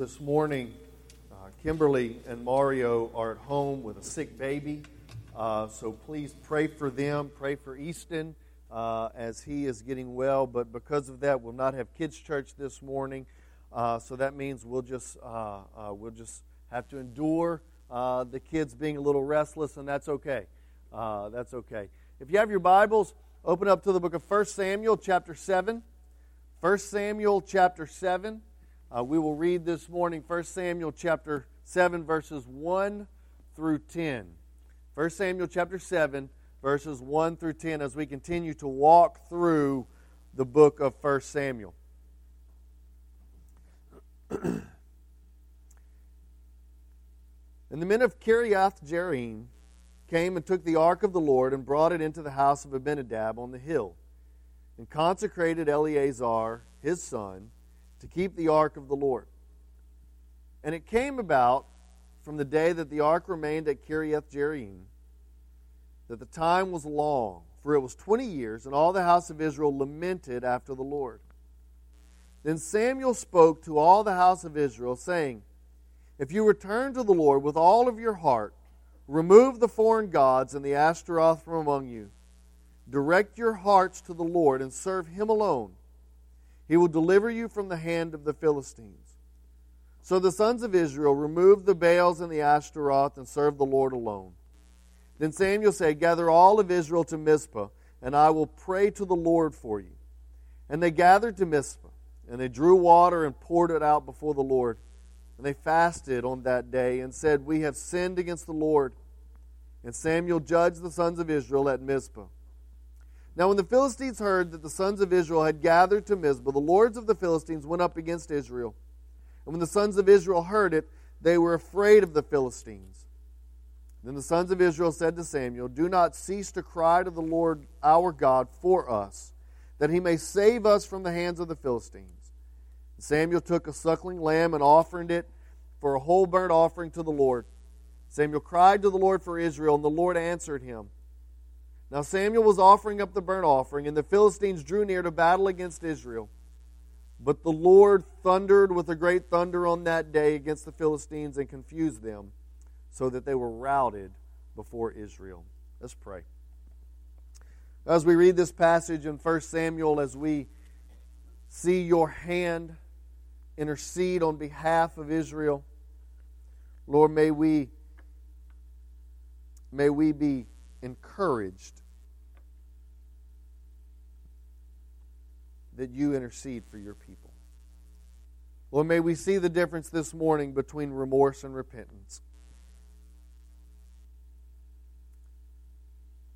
this morning, uh, Kimberly and Mario are at home with a sick baby. Uh, so please pray for them. Pray for Easton uh, as he is getting well. But because of that, we'll not have kids' church this morning. Uh, so that means we'll just uh, uh, we'll just have to endure the kids being a little restless, and that's okay. that's okay. If you have your Bibles, open up to the book of 1 Samuel, chapter 7. 1 Samuel, chapter 7. Uh, we will read this morning 1 Samuel chapter 7, verses 1 through 10. 1 Samuel chapter 7, verses 1 through 10, as we continue to walk through the book of 1 Samuel. and the men of Kiriath Jearim came and took the ark of the Lord and brought it into the house of Abinadab on the hill, and consecrated Eleazar, his son, to keep the ark of the Lord. And it came about from the day that the ark remained at Kiriath Jearim that the time was long, for it was twenty years, and all the house of Israel lamented after the Lord. Then Samuel spoke to all the house of Israel, saying, If you return to the Lord with all of your heart, remove the foreign gods and the Ashtaroth from among you. Direct your hearts to the Lord and serve him alone he will deliver you from the hand of the Philistines. So the sons of Israel removed the Baals and the Ashtaroth and served the Lord alone. Then Samuel said, Gather all of Israel to Mizpah, and I will pray to the Lord for you. And they gathered to Mizpah, and they drew water and poured it out before the Lord. And they fasted on that day and said, We have sinned against the Lord. And Samuel judged the sons of Israel at Mizpah. Now, when the Philistines heard that the sons of Israel had gathered to Mizpah, the lords of the Philistines went up against Israel. And when the sons of Israel heard it, they were afraid of the Philistines. Then the sons of Israel said to Samuel, Do not cease to cry to the Lord our God for us, that he may save us from the hands of the Philistines. And Samuel took a suckling lamb and offered it for a whole burnt offering to the Lord. Samuel cried to the Lord for Israel, and the Lord answered him. Now Samuel was offering up the burnt offering, and the Philistines drew near to battle against Israel. But the Lord thundered with a great thunder on that day against the Philistines and confused them, so that they were routed before Israel. Let's pray. As we read this passage in 1 Samuel, as we see your hand intercede on behalf of Israel, Lord, may we may we be encouraged that you intercede for your people. Lord, may we see the difference this morning between remorse and repentance.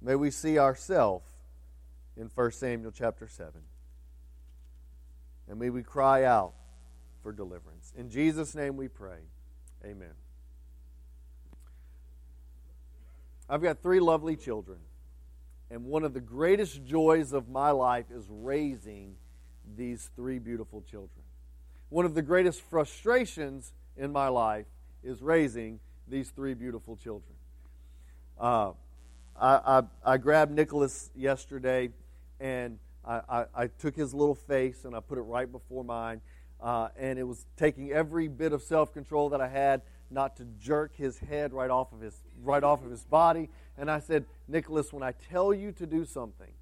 May we see ourselves in 1 Samuel chapter 7. And may we cry out for deliverance. In Jesus' name we pray. Amen. I've got three lovely children. And one of the greatest joys of my life is raising these three beautiful children. One of the greatest frustrations in my life is raising these three beautiful children. Uh, I, I, I, grabbed Nicholas yesterday and I, I, I, took his little face and I put it right before mine. Uh, and it was taking every bit of self control that I had not to jerk his head right off of his right off of his body. And I said, Nicholas, when I tell you to do something,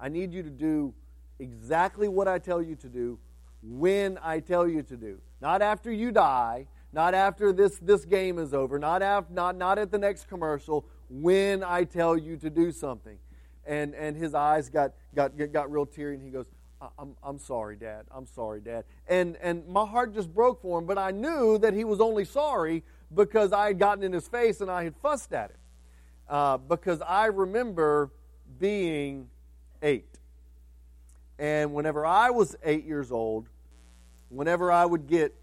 I need you to do exactly what I tell you to do when I tell you to do. Not after you die, not after this, this game is over, not, after, not, not at the next commercial, when I tell you to do something. And, and his eyes got, got, got real teary, and he goes, I'm, I'm sorry, Dad. I'm sorry, Dad. And, and my heart just broke for him, but I knew that he was only sorry because I had gotten in his face and I had fussed at him. Uh, because I remember being eight. And whenever I was eight years old, whenever I would get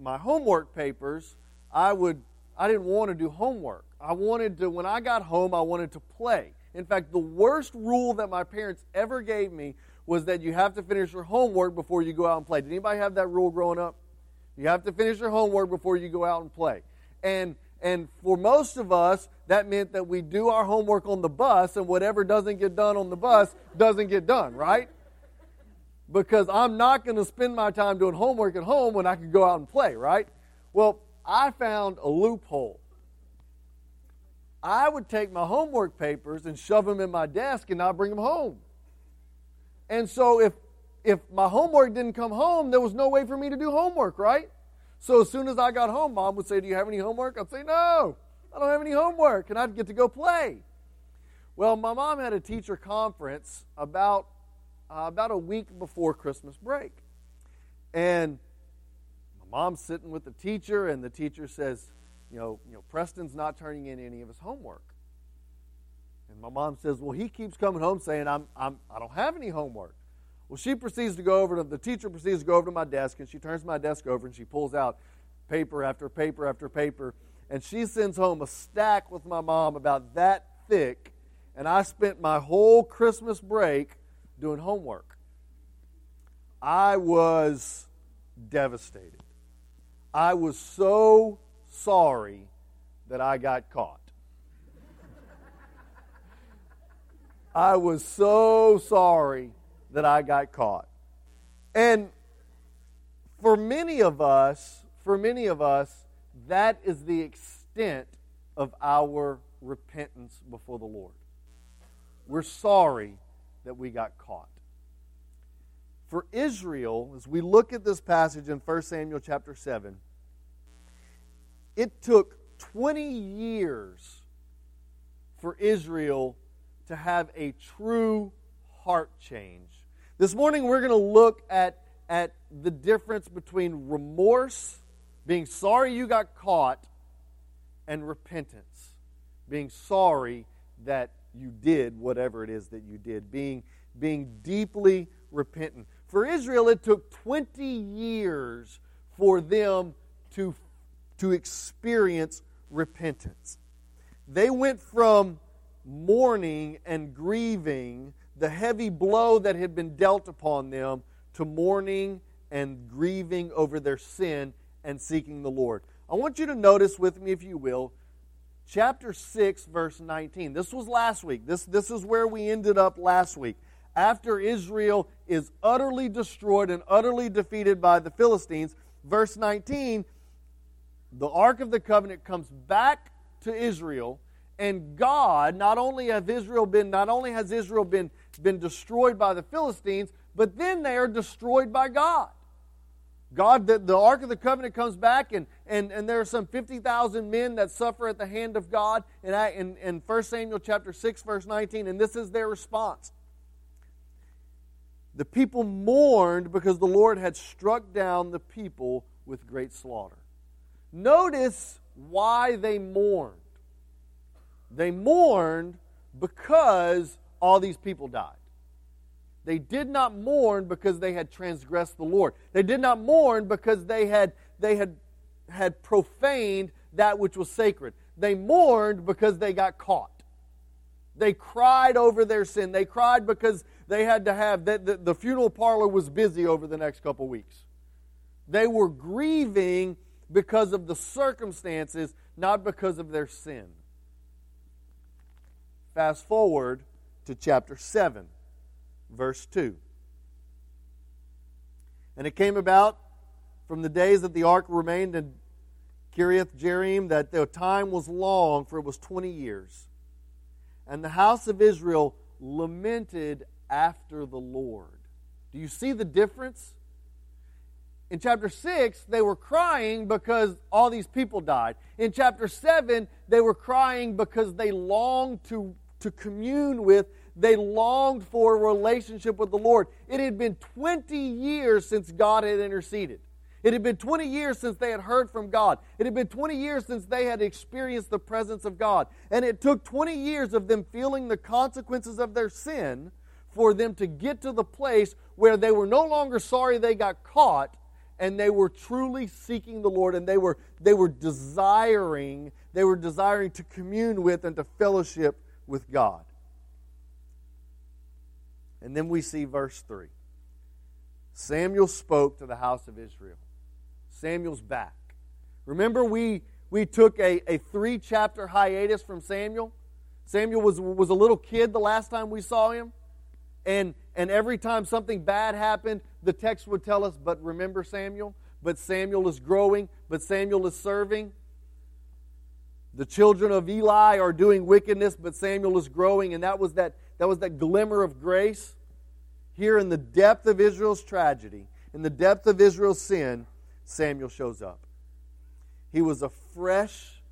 my homework papers, I would I didn't want to do homework. I wanted to when I got home, I wanted to play. In fact, the worst rule that my parents ever gave me was that you have to finish your homework before you go out and play. Did anybody have that rule growing up? You have to finish your homework before you go out and play. And and for most of us, that meant that we do our homework on the bus, and whatever doesn't get done on the bus doesn't get done, right? Because I'm not going to spend my time doing homework at home when I can go out and play, right? Well, I found a loophole. I would take my homework papers and shove them in my desk and not bring them home. And so if if my homework didn't come home, there was no way for me to do homework, right? So as soon as I got home, mom would say, Do you have any homework? I'd say, No, I don't have any homework. And I'd get to go play. Well, my mom had a teacher conference about, uh, about a week before Christmas break. And my mom's sitting with the teacher, and the teacher says, you know, you know, Preston's not turning in any of his homework. And my mom says, Well, he keeps coming home saying, I'm, I'm, I don't have any homework. Well, she proceeds to go over to the teacher proceeds to go over to my desk and she turns my desk over and she pulls out paper after paper after paper and she sends home a stack with my mom about that thick and I spent my whole Christmas break doing homework. I was devastated. I was so sorry that I got caught. I was so sorry that I got caught. And for many of us, for many of us, that is the extent of our repentance before the Lord. We're sorry that we got caught. For Israel, as we look at this passage in 1 Samuel chapter 7, it took 20 years for Israel to have a true heart change. This morning we're going to look at, at the difference between remorse, being sorry you got caught, and repentance, being sorry that you did whatever it is that you did, being, being deeply repentant. For Israel, it took 20 years for them to, to experience repentance. They went from mourning and grieving the heavy blow that had been dealt upon them to mourning and grieving over their sin and seeking the Lord. I want you to notice with me, if you will, chapter 6, verse 19. This was last week. This, this is where we ended up last week. After Israel is utterly destroyed and utterly defeated by the Philistines, verse 19, the Ark of the Covenant comes back to Israel, and God, not only have Israel been, not only has Israel been, been destroyed by the Philistines, but then they are destroyed by God. God, the, the Ark of the Covenant comes back, and, and, and there are some 50,000 men that suffer at the hand of God in, in, in 1 Samuel chapter 6, verse 19, and this is their response. The people mourned because the Lord had struck down the people with great slaughter. Notice why they mourned. They mourned because all these people died. They did not mourn because they had transgressed the Lord. They did not mourn because they had, they had, had profaned that which was sacred. They mourned because they got caught. They cried over their sin. They cried because they had to have, that the, the funeral parlor was busy over the next couple weeks. They were grieving because of the circumstances, not because of their sin. Fast forward to chapter 7 verse 2. And it came about from the days that the ark remained in Kiriath Jearim that the time was long, for it was 20 years. And the house of Israel lamented after the Lord. Do you see the difference? In chapter 6, they were crying because all these people died. In chapter 7, they were crying because they longed to, to commune with they longed for a relationship with the Lord. It had been 20 years since God had interceded. It had been 20 years since they had heard from God. It had been 20 years since they had experienced the presence of God. And it took 20 years of them feeling the consequences of their sin for them to get to the place where they were no longer sorry they got caught and they were truly seeking the Lord and they were they were desiring they were desiring to commune with and to fellowship with God. And then we see verse 3. Samuel spoke to the house of Israel. Samuel's back. Remember, we, we took a, a three chapter hiatus from Samuel? Samuel was, was a little kid the last time we saw him. And, and every time something bad happened, the text would tell us, but remember Samuel? but Samuel is growing, but Samuel is serving. The children of Eli are doing wickedness, but Samuel is growing, and that was that, that was that glimmer of grace. Here in the depth of Israel's tragedy, in the depth of Israel's sin, Samuel shows up. He was a fresh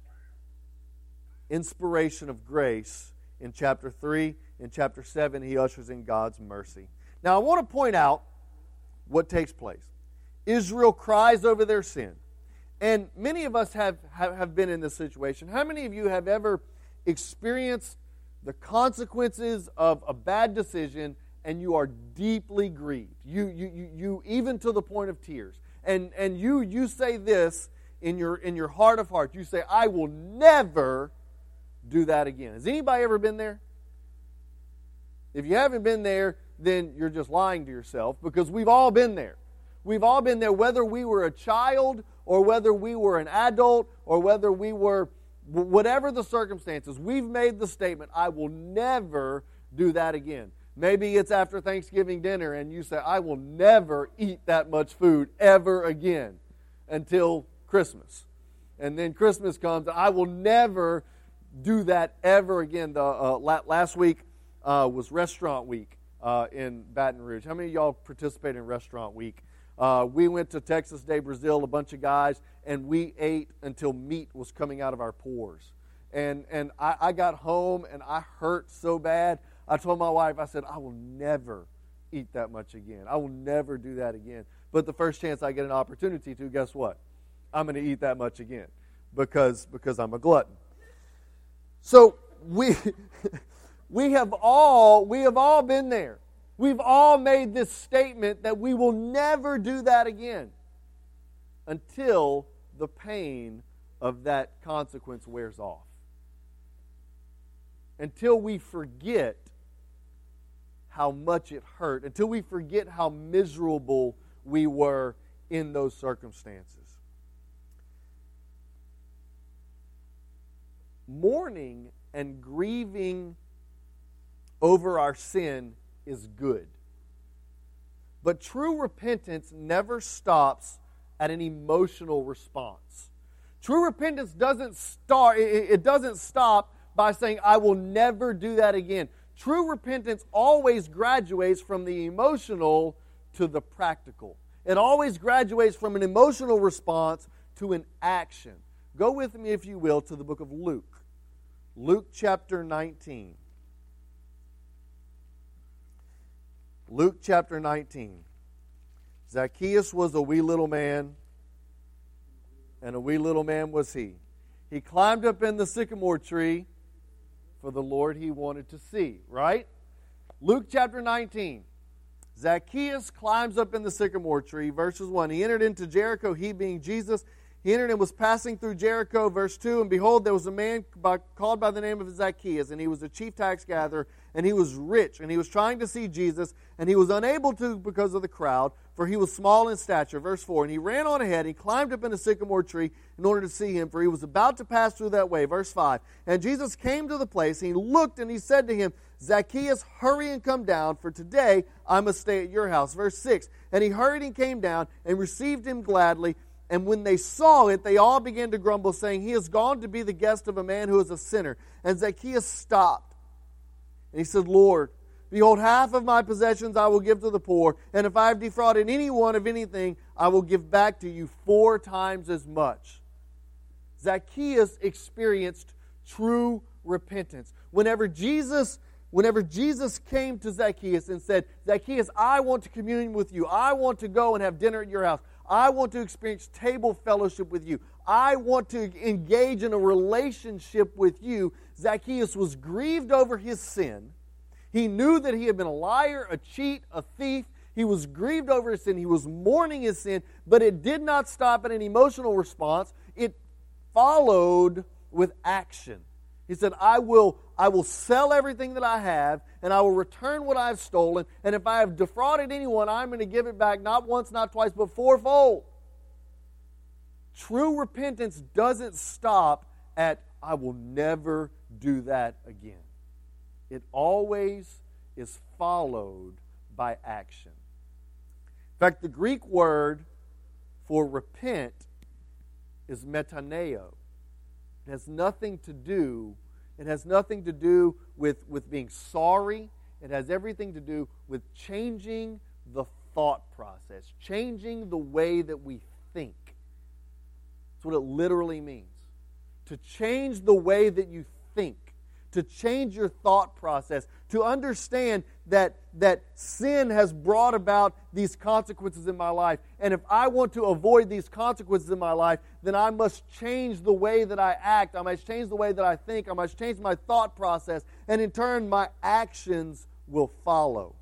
inspiration of grace in chapter 3. In chapter 7, he ushers in God's mercy. Now, I want to point out what takes place. Israel cries over their sin. And many of us have, have, have been in this situation. How many of you have ever experienced the consequences of a bad decision and you are deeply grieved? You, you, you, you even to the point of tears. And, and you, you say this in your, in your heart of hearts. You say, I will never do that again. Has anybody ever been there? If you haven't been there, then you're just lying to yourself because we've all been there. We've all been there, whether we were a child or whether we were an adult or whether we were whatever the circumstances. We've made the statement, I will never do that again. Maybe it's after Thanksgiving dinner and you say, I will never eat that much food ever again until Christmas. And then Christmas comes, I will never do that ever again. The, uh, last week uh, was Restaurant Week uh, in Baton Rouge. How many of y'all participated in Restaurant Week? Uh, we went to Texas de Brazil, a bunch of guys, and we ate until meat was coming out of our pores. And, and I, I got home and I hurt so bad. I told my wife, I said, I will never eat that much again. I will never do that again. But the first chance I get an opportunity to, guess what? I'm going to eat that much again because, because I'm a glutton. So we, we have all we have all been there. We've all made this statement that we will never do that again until the pain of that consequence wears off. Until we forget how much it hurt, until we forget how miserable we were in those circumstances. Mourning and grieving over our sin is good. But true repentance never stops at an emotional response. True repentance doesn't start it doesn't stop by saying I will never do that again. True repentance always graduates from the emotional to the practical. It always graduates from an emotional response to an action. Go with me if you will to the book of Luke. Luke chapter 19. Luke chapter 19. Zacchaeus was a wee little man, and a wee little man was he. He climbed up in the sycamore tree for the Lord he wanted to see, right? Luke chapter 19. Zacchaeus climbs up in the sycamore tree, verses 1. He entered into Jericho, he being Jesus he entered and was passing through Jericho, verse 2, and behold, there was a man by, called by the name of Zacchaeus, and he was a chief tax gatherer, and he was rich, and he was trying to see Jesus, and he was unable to because of the crowd, for he was small in stature. Verse 4, and he ran on ahead, he climbed up in a sycamore tree in order to see him, for he was about to pass through that way. Verse 5, and Jesus came to the place, he looked, and he said to him, Zacchaeus, hurry and come down, for today I must stay at your house. Verse 6, and he hurried and came down, and received him gladly. And when they saw it, they all began to grumble, saying, He has gone to be the guest of a man who is a sinner. And Zacchaeus stopped. And he said, Lord, behold, half of my possessions I will give to the poor, and if I have defrauded anyone of anything, I will give back to you four times as much. Zacchaeus experienced true repentance. Whenever Jesus whenever Jesus came to Zacchaeus and said, Zacchaeus, I want to commune with you. I want to go and have dinner at your house. I want to experience table fellowship with you. I want to engage in a relationship with you. Zacchaeus was grieved over his sin. He knew that he had been a liar, a cheat, a thief. He was grieved over his sin. He was mourning his sin, but it did not stop at an emotional response. It followed with action. He said, I will, I will sell everything that I have, and I will return what I've stolen. And if I have defrauded anyone, I'm going to give it back not once, not twice, but fourfold. True repentance doesn't stop at, I will never do that again. It always is followed by action. In fact, the Greek word for repent is metanoeo. It has nothing to do, it has nothing to do with, with being sorry. It has everything to do with changing the thought process, changing the way that we think. That's what it literally means. To change the way that you think to change your thought process, to understand that, that sin has brought about these consequences in my life. And if I want to avoid these consequences in my life, then I must change the way that I act. I must change the way that I think. I must change my thought process. And in turn, my actions will follow.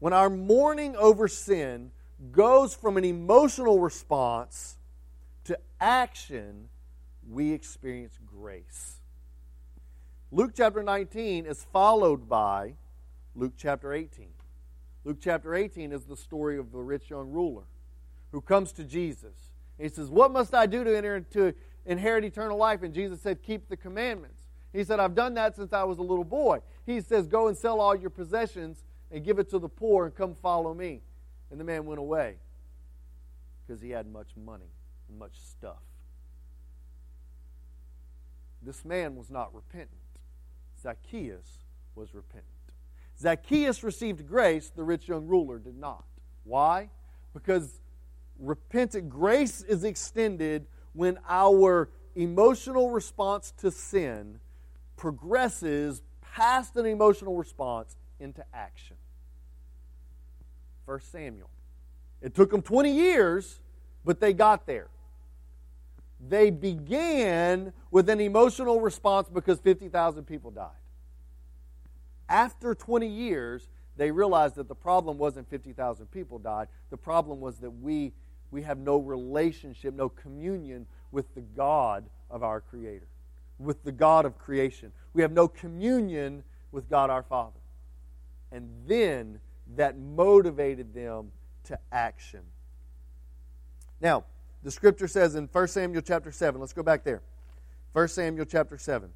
When our mourning over sin goes from an emotional response to action, we experience grace. Luke chapter 19 is followed by Luke chapter 18. Luke chapter 18 is the story of the rich young ruler who comes to Jesus. He says, What must I do to enter into inherit eternal life? And Jesus said, Keep the commandments. He said, I've done that since I was a little boy. He says, Go and sell all your possessions and give it to the poor and come follow me. And the man went away because he had much money and much stuff. This man was not repentant. Zacchaeus was repentant. Zacchaeus received grace, the rich young ruler did not. Why? Because repentant grace is extended when our emotional response to sin progresses past an emotional response into action. First Samuel. It took them 20 years, but they got there. They began with an emotional response because 50,000 people died. After 20 years, they realized that the problem wasn't 50,000 people died. The problem was that we, we have no relationship, no communion with the God of our Creator, with the God of creation. We have no communion with God our Father. And then that motivated them to action. Now, the scripture says in 1 Samuel chapter 7, let's go back there. 1 Samuel chapter 7.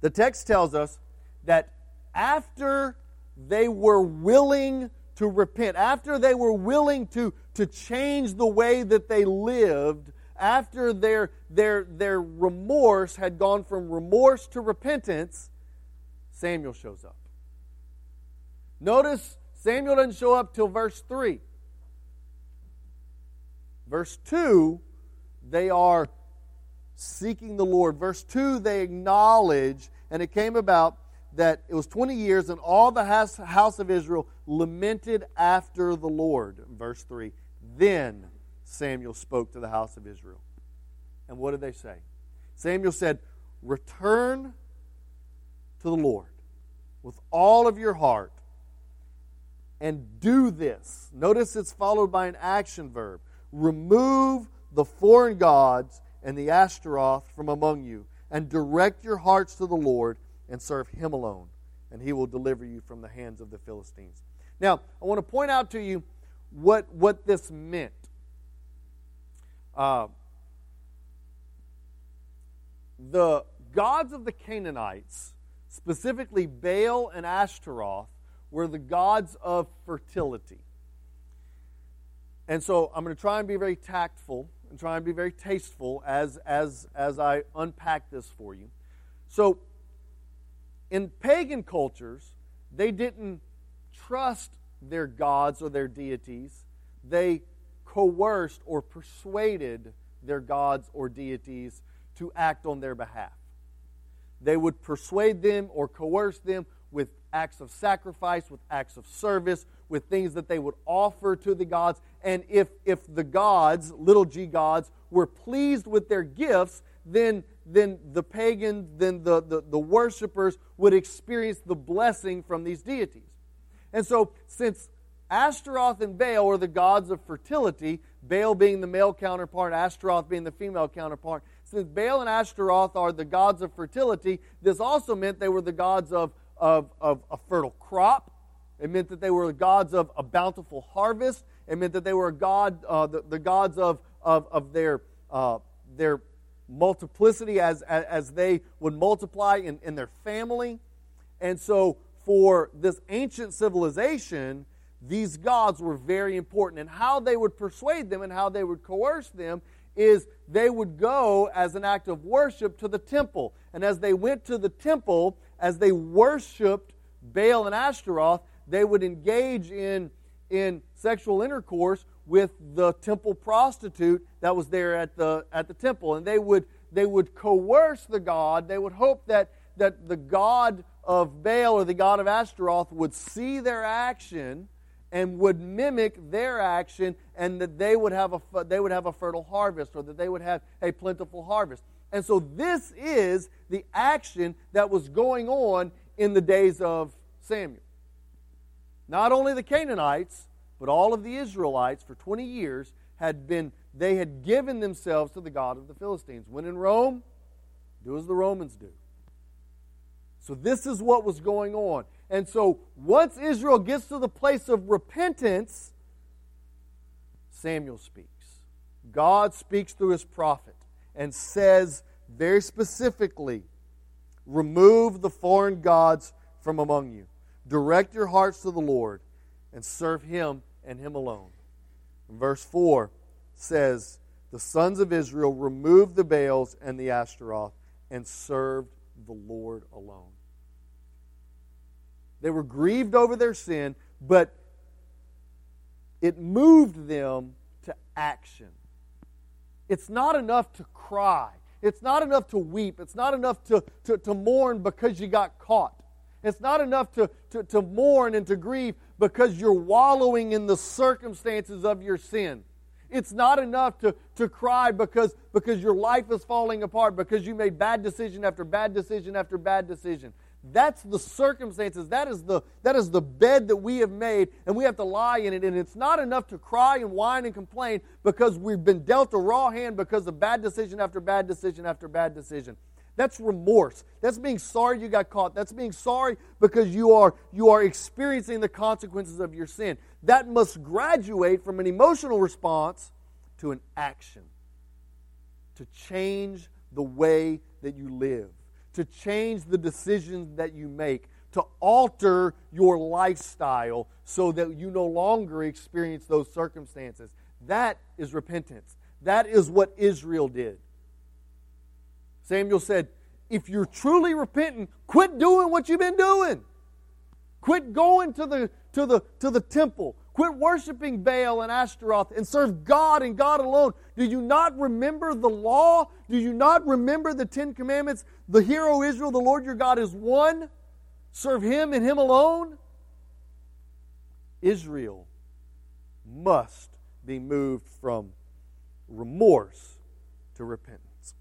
The text tells us that after they were willing to repent, after they were willing to, to change the way that they lived, after their, their, their remorse had gone from remorse to repentance, Samuel shows up. Notice Samuel doesn't show up till verse 3. Verse 2, they are seeking the Lord. Verse 2, they acknowledge, and it came about that it was 20 years, and all the house of Israel lamented after the Lord. Verse 3, then Samuel spoke to the house of Israel. And what did they say? Samuel said, Return to the Lord with all of your heart and do this. Notice it's followed by an action verb. Remove the foreign gods and the Ashtaroth from among you, and direct your hearts to the Lord and serve Him alone, and He will deliver you from the hands of the Philistines. Now, I want to point out to you what, what this meant. Uh, the gods of the Canaanites, specifically Baal and Ashtaroth, were the gods of fertility. And so I'm going to try and be very tactful and try and be very tasteful as, as, as I unpack this for you. So, in pagan cultures, they didn't trust their gods or their deities. They coerced or persuaded their gods or deities to act on their behalf. They would persuade them or coerce them with acts of sacrifice, with acts of service, with things that they would offer to the gods. And if, if the gods, little g gods, were pleased with their gifts, then, then the pagans, then the, the, the worshippers would experience the blessing from these deities. And so, since Ashtaroth and Baal are the gods of fertility, Baal being the male counterpart, Ashtaroth being the female counterpart, since Baal and Ashtaroth are the gods of fertility, this also meant they were the gods of, of, of a fertile crop, it meant that they were the gods of a bountiful harvest. It meant that they were God, uh, the, the, gods of, of, of their, uh, their multiplicity as, as, as, they would multiply in, in their family. And so, for this ancient civilization, these gods were very important. And how they would persuade them and how they would coerce them is they would go as an act of worship to the temple. And as they went to the temple, as they worshiped Baal and Ashtaroth, they would engage in, in sexual intercourse with the temple prostitute that was there at the, at the temple. And they would, they would coerce the god. They would hope that, that the god of Baal or the god of Ashtaroth would see their action and would mimic their action and that they would have a, they would have a fertile harvest or that they would have a plentiful harvest. And so this is the action that was going on in the days of Samuel. Not only the Canaanites, but all of the Israelites for 20 years had been they had given themselves to the god of the Philistines. When in Rome, do as the Romans do. So this is what was going on. And so once Israel gets to the place of repentance, Samuel speaks. God speaks through his prophet and says very specifically, Remove the foreign gods from among you. Direct your hearts to the Lord and serve him and him alone. And verse 4 says, The sons of Israel removed the Baals and the Ashtaroth and served the Lord alone. They were grieved over their sin, but it moved them to action. It's not enough to cry. It's not enough to weep. It's not enough to, to, to mourn because you got caught. It's not enough to, to, to mourn and to grieve because you're wallowing in the circumstances of your sin. It's not enough to, to cry because, because your life is falling apart, because you made bad decision after bad decision after bad decision. That's the circumstances. That is the, that is the bed that we have made, and we have to lie in it. And it's not enough to cry and whine and complain because we've been dealt a raw hand because of bad decision after bad decision after bad decision. That's remorse. That's being sorry you got caught. That's being sorry because you are, you are experiencing the consequences of your sin. That must graduate from an emotional response to an action to change the way that you live to change the decisions that you make, to alter your lifestyle so that you no longer experience those circumstances. That is repentance. That is what Israel did. Samuel said, If you're truly repentant, quit doing what you've been doing. Quit going to the, to the, to the temple. Quit worshiping Baal and Ashtaroth and serve God and God alone. Do you not remember the law? Do you not remember the Ten Commandments? The hero Israel, the Lord your God is one. Serve Him and Him alone. Israel must be moved from remorse to repentance.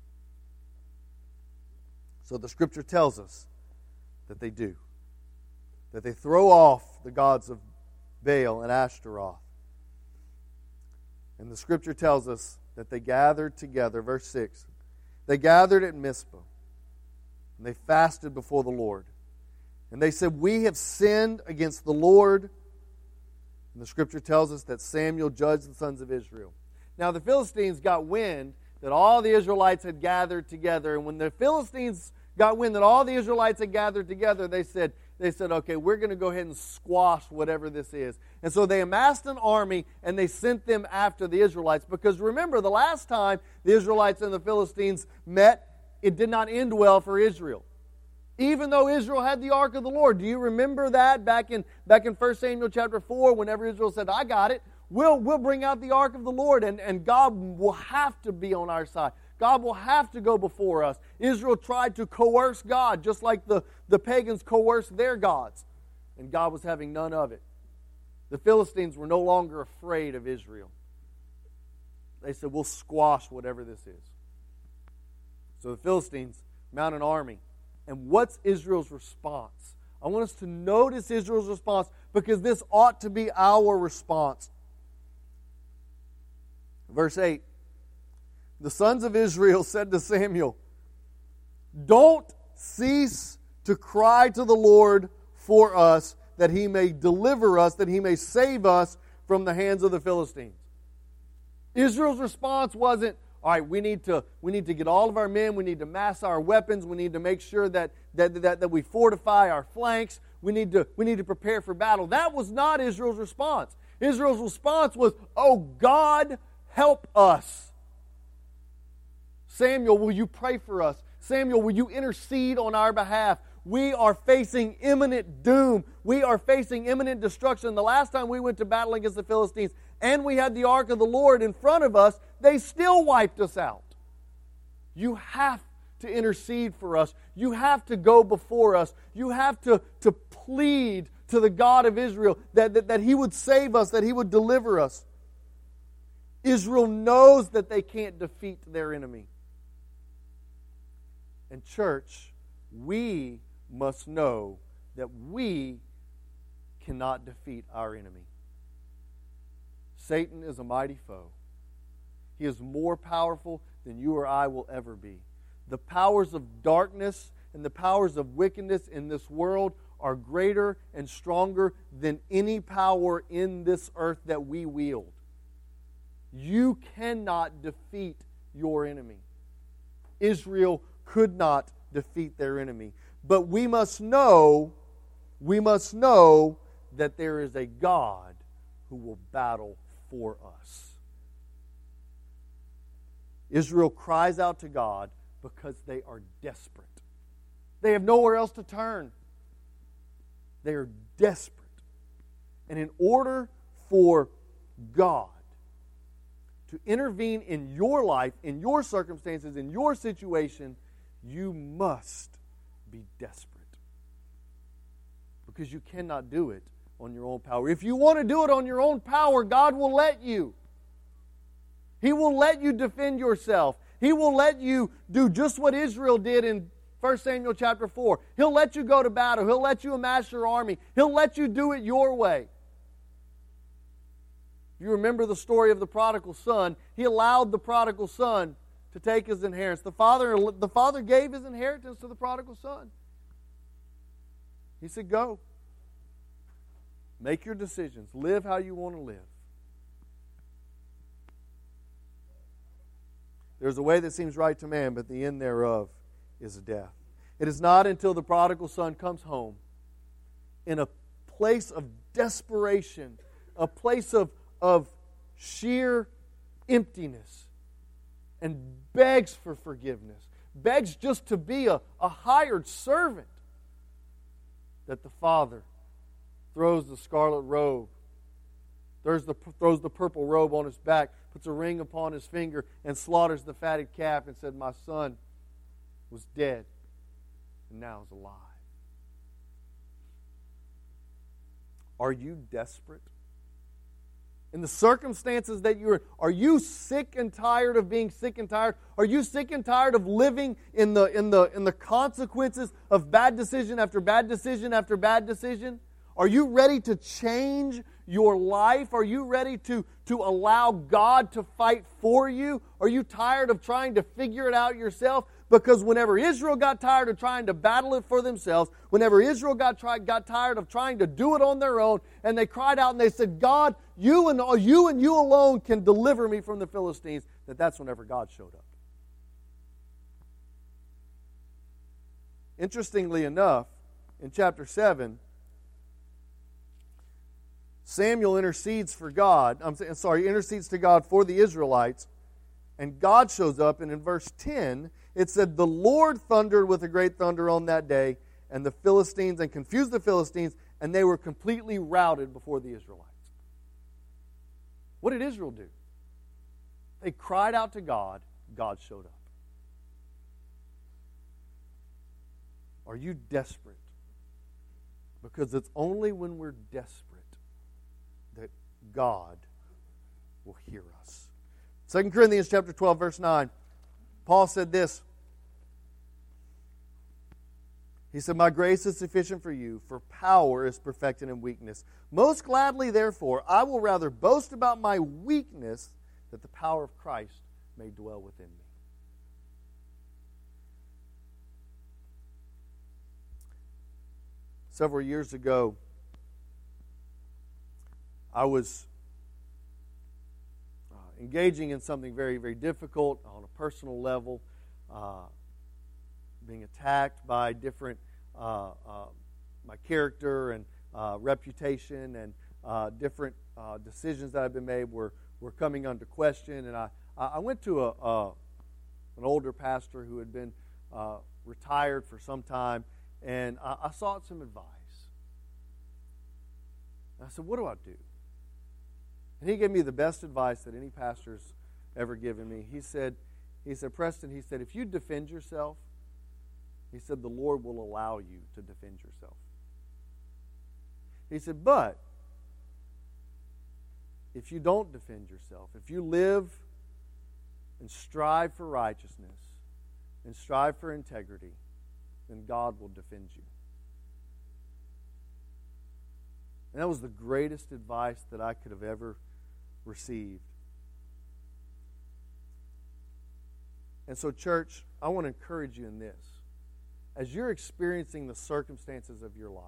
So the scripture tells us that they do. That they throw off the gods of Baal and Ashtaroth. And the scripture tells us that they gathered together, verse 6. They gathered at Mizpah, and they fasted before the Lord. And they said, We have sinned against the Lord. And the scripture tells us that Samuel judged the sons of Israel. Now, the Philistines got wind that all the Israelites had gathered together. And when the Philistines got wind that all the Israelites had gathered together, they said, they said, okay, we're going to go ahead and squash whatever this is. And so they amassed an army and they sent them after the Israelites. Because remember, the last time the Israelites and the Philistines met, it did not end well for Israel. Even though Israel had the ark of the Lord. Do you remember that back in back in 1 Samuel chapter 4, whenever Israel said, I got it, we'll, we'll bring out the ark of the Lord, and, and God will have to be on our side. God will have to go before us. Israel tried to coerce God, just like the, the pagans coerced their gods, and God was having none of it. The Philistines were no longer afraid of Israel. They said, We'll squash whatever this is. So the Philistines mount an army. And what's Israel's response? I want us to notice Israel's response because this ought to be our response. Verse 8 the sons of Israel said to Samuel, Don't cease to cry to the Lord for us, that he may deliver us, that he may save us from the hands of the Philistines. Israel's response wasn't, all right, we need to we need to get all of our men, we need to mass our weapons, we need to make sure that that, that, that we fortify our flanks, We need to, we need to prepare for battle. That was not Israel's response. Israel's response was, Oh God, help us. Samuel, will you pray for us? Samuel, will you intercede on our behalf? We are facing imminent doom. We are facing imminent destruction. The last time we went to battle against the Philistines and we had the ark of the Lord in front of us, they still wiped us out. You have to intercede for us. You have to go before us. You have to, to plead to the God of Israel that, that, that He would save us, that He would deliver us. Israel knows that they can't defeat their enemy. And, church, we must know that we cannot defeat our enemy. Satan is a mighty foe. He is more powerful than you or I will ever be. The powers of darkness and the powers of wickedness in this world are greater and stronger than any power in this earth that we wield. You cannot defeat your enemy. Israel could not defeat their enemy. But we must know, we must know that there is a God who will battle for us. Israel cries out to God because they are desperate. They have nowhere else to turn. They are desperate. And in order for God to intervene in your life, in your circumstances, in your situation, you must be desperate. Because you cannot do it on your own power. If you want to do it on your own power, God will let you. He will let you defend yourself. He will let you do just what Israel did in 1 Samuel chapter 4. He'll let you go to battle. He'll let you amass your army. He'll let you do it your way. You remember the story of the prodigal son. He allowed the prodigal son to take his inheritance. The father, the father gave his inheritance to the prodigal son. He said, Go. Make your decisions. Live how you want to live. There's a way that seems right to man, but the end thereof is death. It is not until the prodigal son comes home in a place of desperation, a place of, of sheer emptiness, and begs for forgiveness, begs just to be a, a hired servant, that the father throws the scarlet robe, throws the, throws the purple robe on his back, puts a ring upon his finger, and slaughters the fatted calf and said, My son was dead and now is alive. Are you desperate? In the circumstances that you're in, are you sick and tired of being sick and tired? Are you sick and tired of living in the, in the, in the consequences of bad decision after bad decision after bad decision? Are you ready to change your life? Are you ready to, to allow God to fight for you? Are you tired of trying to figure it out yourself? Because whenever Israel got tired of trying to battle it for themselves, whenever Israel got, try, got tired of trying to do it on their own, and they cried out and they said, God, you and, uh, you and you alone can deliver me from the Philistines, that that's whenever God showed up. Interestingly enough, in chapter 7, Samuel intercedes for God. I'm sorry, intercedes to God for the Israelites. And God shows up, and in verse 10, it said, The Lord thundered with a great thunder on that day, and the Philistines, and confused the Philistines, and they were completely routed before the Israelites. What did Israel do? They cried out to God, God showed up. Are you desperate? Because it's only when we're desperate that God will hear us. 2 Corinthians chapter 12 verse 9. Paul said this. He said, My grace is sufficient for you, for power is perfected in weakness. Most gladly, therefore, I will rather boast about my weakness, that the power of Christ may dwell within me. Several years ago, I was engaging in something very, very difficult on a personal level, uh, being attacked by different uh, uh my character and uh, reputation and uh, different decisions that have been made were, were coming under question. And I, I went to a, a an older pastor who had been retired for some time, and I, I sought some advice. And I said, What do I do? And he gave me the best advice that any pastor's ever given me. He said, he said, Preston, he said, if you defend yourself, he said, the Lord will allow you to defend yourself. He said, but if you don't defend yourself, if you live and strive for righteousness and strive for integrity, then God will defend you. And that was the greatest advice that I could have ever received. And so, church, I want to encourage you in this. As you're experiencing the circumstances of your life,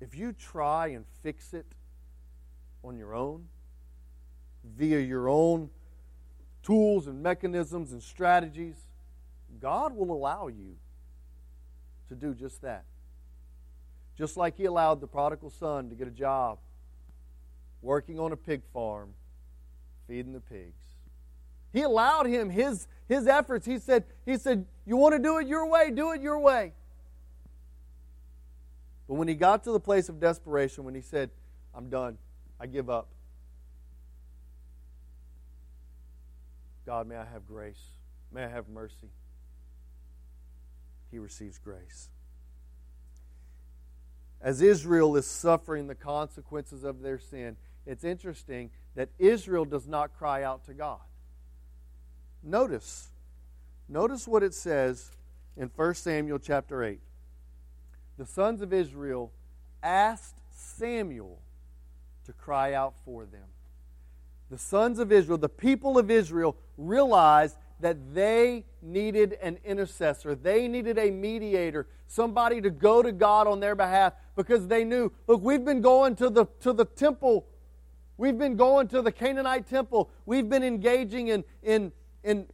if you try and fix it on your own, via your own tools and mechanisms and strategies, God will allow you to do just that. Just like He allowed the prodigal son to get a job working on a pig farm, feeding the pigs. He allowed him his, his efforts. He said, he said, You want to do it your way? Do it your way. But when he got to the place of desperation, when he said, I'm done, I give up, God, may I have grace. May I have mercy. He receives grace. As Israel is suffering the consequences of their sin, it's interesting that Israel does not cry out to God. Notice, notice what it says in 1 Samuel chapter 8. The sons of Israel asked Samuel to cry out for them the sons of Israel, the people of Israel, realized that they needed an intercessor. They needed a mediator, somebody to go to God on their behalf because they knew, look, we've been going to the, to the temple. We've been going to the Canaanite temple. We've been engaging in, in, in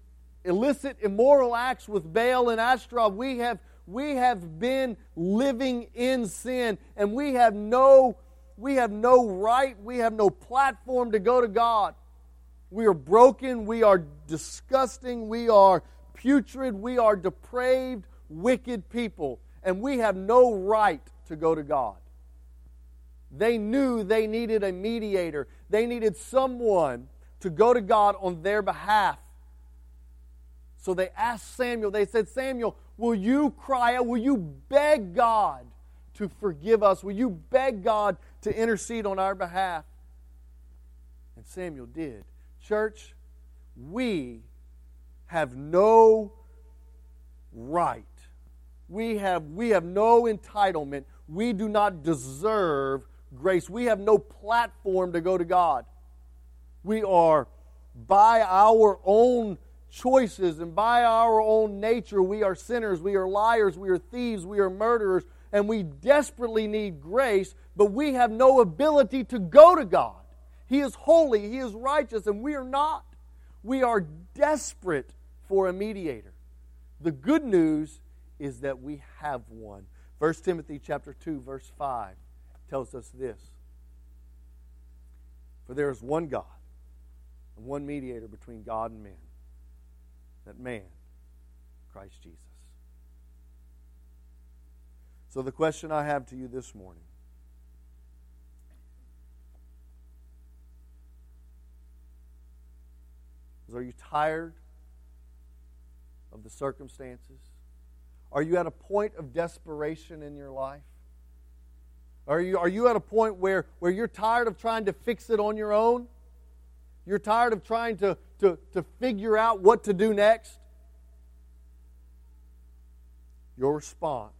illicit, immoral acts with Baal and Ashtaroth. We have, we have been living in sin, and we have no we have no right, we have no platform to go to God. We are broken, we are disgusting, we are putrid, we are depraved, wicked people, and we have no right to go to God. They knew they needed a mediator, they needed someone to go to God on their behalf. So they asked Samuel, they said, Samuel, will you cry out? Will you beg God to forgive us? Will you beg God to intercede on our behalf. And Samuel did. Church, we have no right. We have, we have no entitlement. We do not deserve grace. We have no platform to go to God. We are, by our own choices and by our own nature, we are sinners, we are liars, we are thieves, we are murderers, and we desperately need grace, but we have no ability to go to God. He is holy, He is righteous, and we are not. We are desperate for a mediator. The good news is that we have one. 1 Timothy chapter 2 verse 5 tells us this. For there is one God and one mediator between God and men, That man, Christ Jesus. So, the question I have to you this morning is Are you tired of the circumstances? Are you at a point of desperation in your life? Are you, are you at a point where, where you're tired of trying to fix it on your own? You're tired of trying to, to, to figure out what to do next? Your response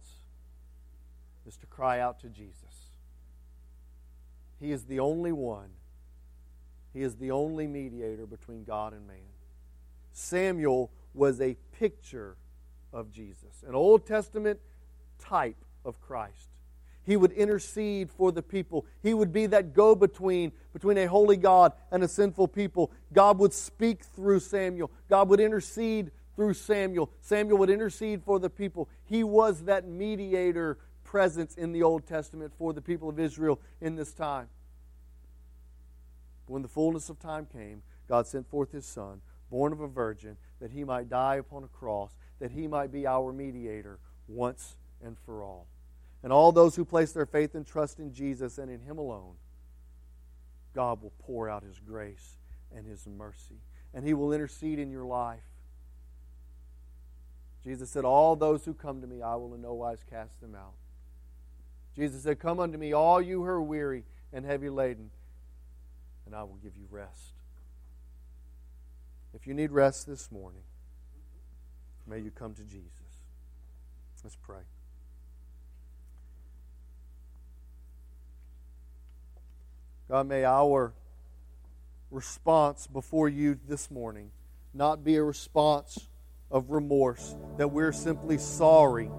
is to cry out to Jesus. He is the only one, He is the only mediator between God and man. Samuel was a picture of Jesus, an Old Testament type of Christ. He would intercede for the people. He would be that go between between a holy God and a sinful people. God would speak through Samuel. God would intercede through Samuel. Samuel would intercede for the people. He was that mediator presence in the Old Testament for the people of Israel in this time. When the fullness of time came, God sent forth his Son, born of a virgin, that he might die upon a cross, that he might be our mediator once and for all. And all those who place their faith and trust in Jesus and in him alone, God will pour out his grace and his mercy. And he will intercede in your life. Jesus said, All those who come to me, I will in no wise cast them out. Jesus said, Come unto me, all you who are weary and heavy laden, and I will give you rest. If you need rest this morning, may you come to Jesus. Let's pray. God, may our response before you this morning not be a response of remorse, that we're simply sorry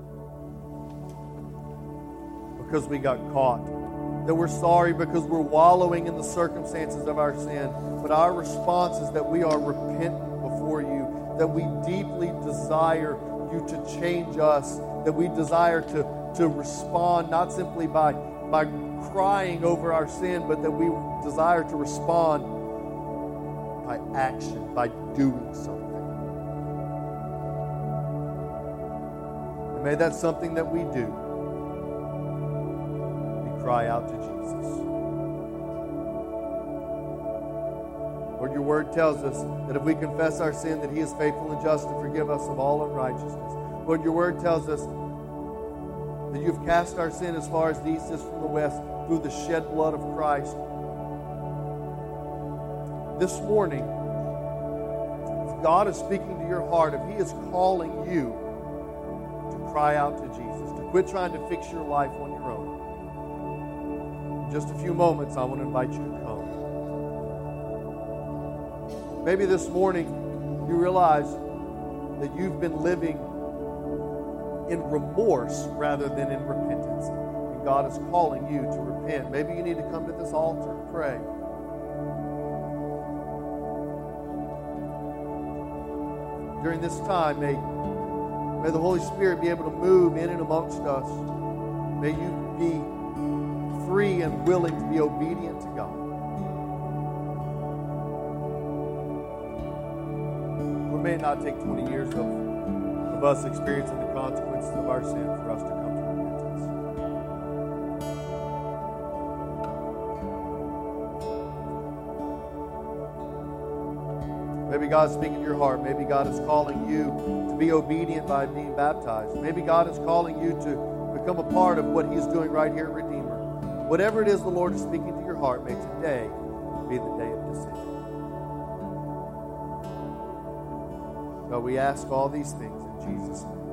because we got caught. That we're sorry because we're wallowing in the circumstances of our sin. But our response is that we are repentant before you, that we deeply desire you to change us, that we desire to, to respond not simply by, by crying over our sin, but that we desire to respond by action, by doing something. And may that something that we do we cry out to Jesus. Lord, your word tells us that if we confess our sin, that he is faithful and just to forgive us of all unrighteousness. Lord, your word tells us that you've cast our sin as far as the east is from the west through the shed blood of Christ. This morning, if God is speaking to your heart, if he is calling you to cry out to Jesus, to quit trying to fix your life on your own, in just a few moments, I want to invite you to come. Maybe this morning you realize that you've been living in remorse rather than in repentance. And God is calling you to repent. Maybe you need to come to this altar and pray. During this time, may, may the Holy Spirit be able to move in and amongst us. May you be free and willing to be obedient to God. It may not take 20 years of, of us experiencing the consequences of our sin for us to come to repentance. Maybe God's speaking to your heart. Maybe God is calling you to be obedient by being baptized. Maybe God is calling you to become a part of what He's doing right here at Redeemer. Whatever it is the Lord is speaking to your heart, may today be the day of decision. God, we ask all these things in Jesus' name.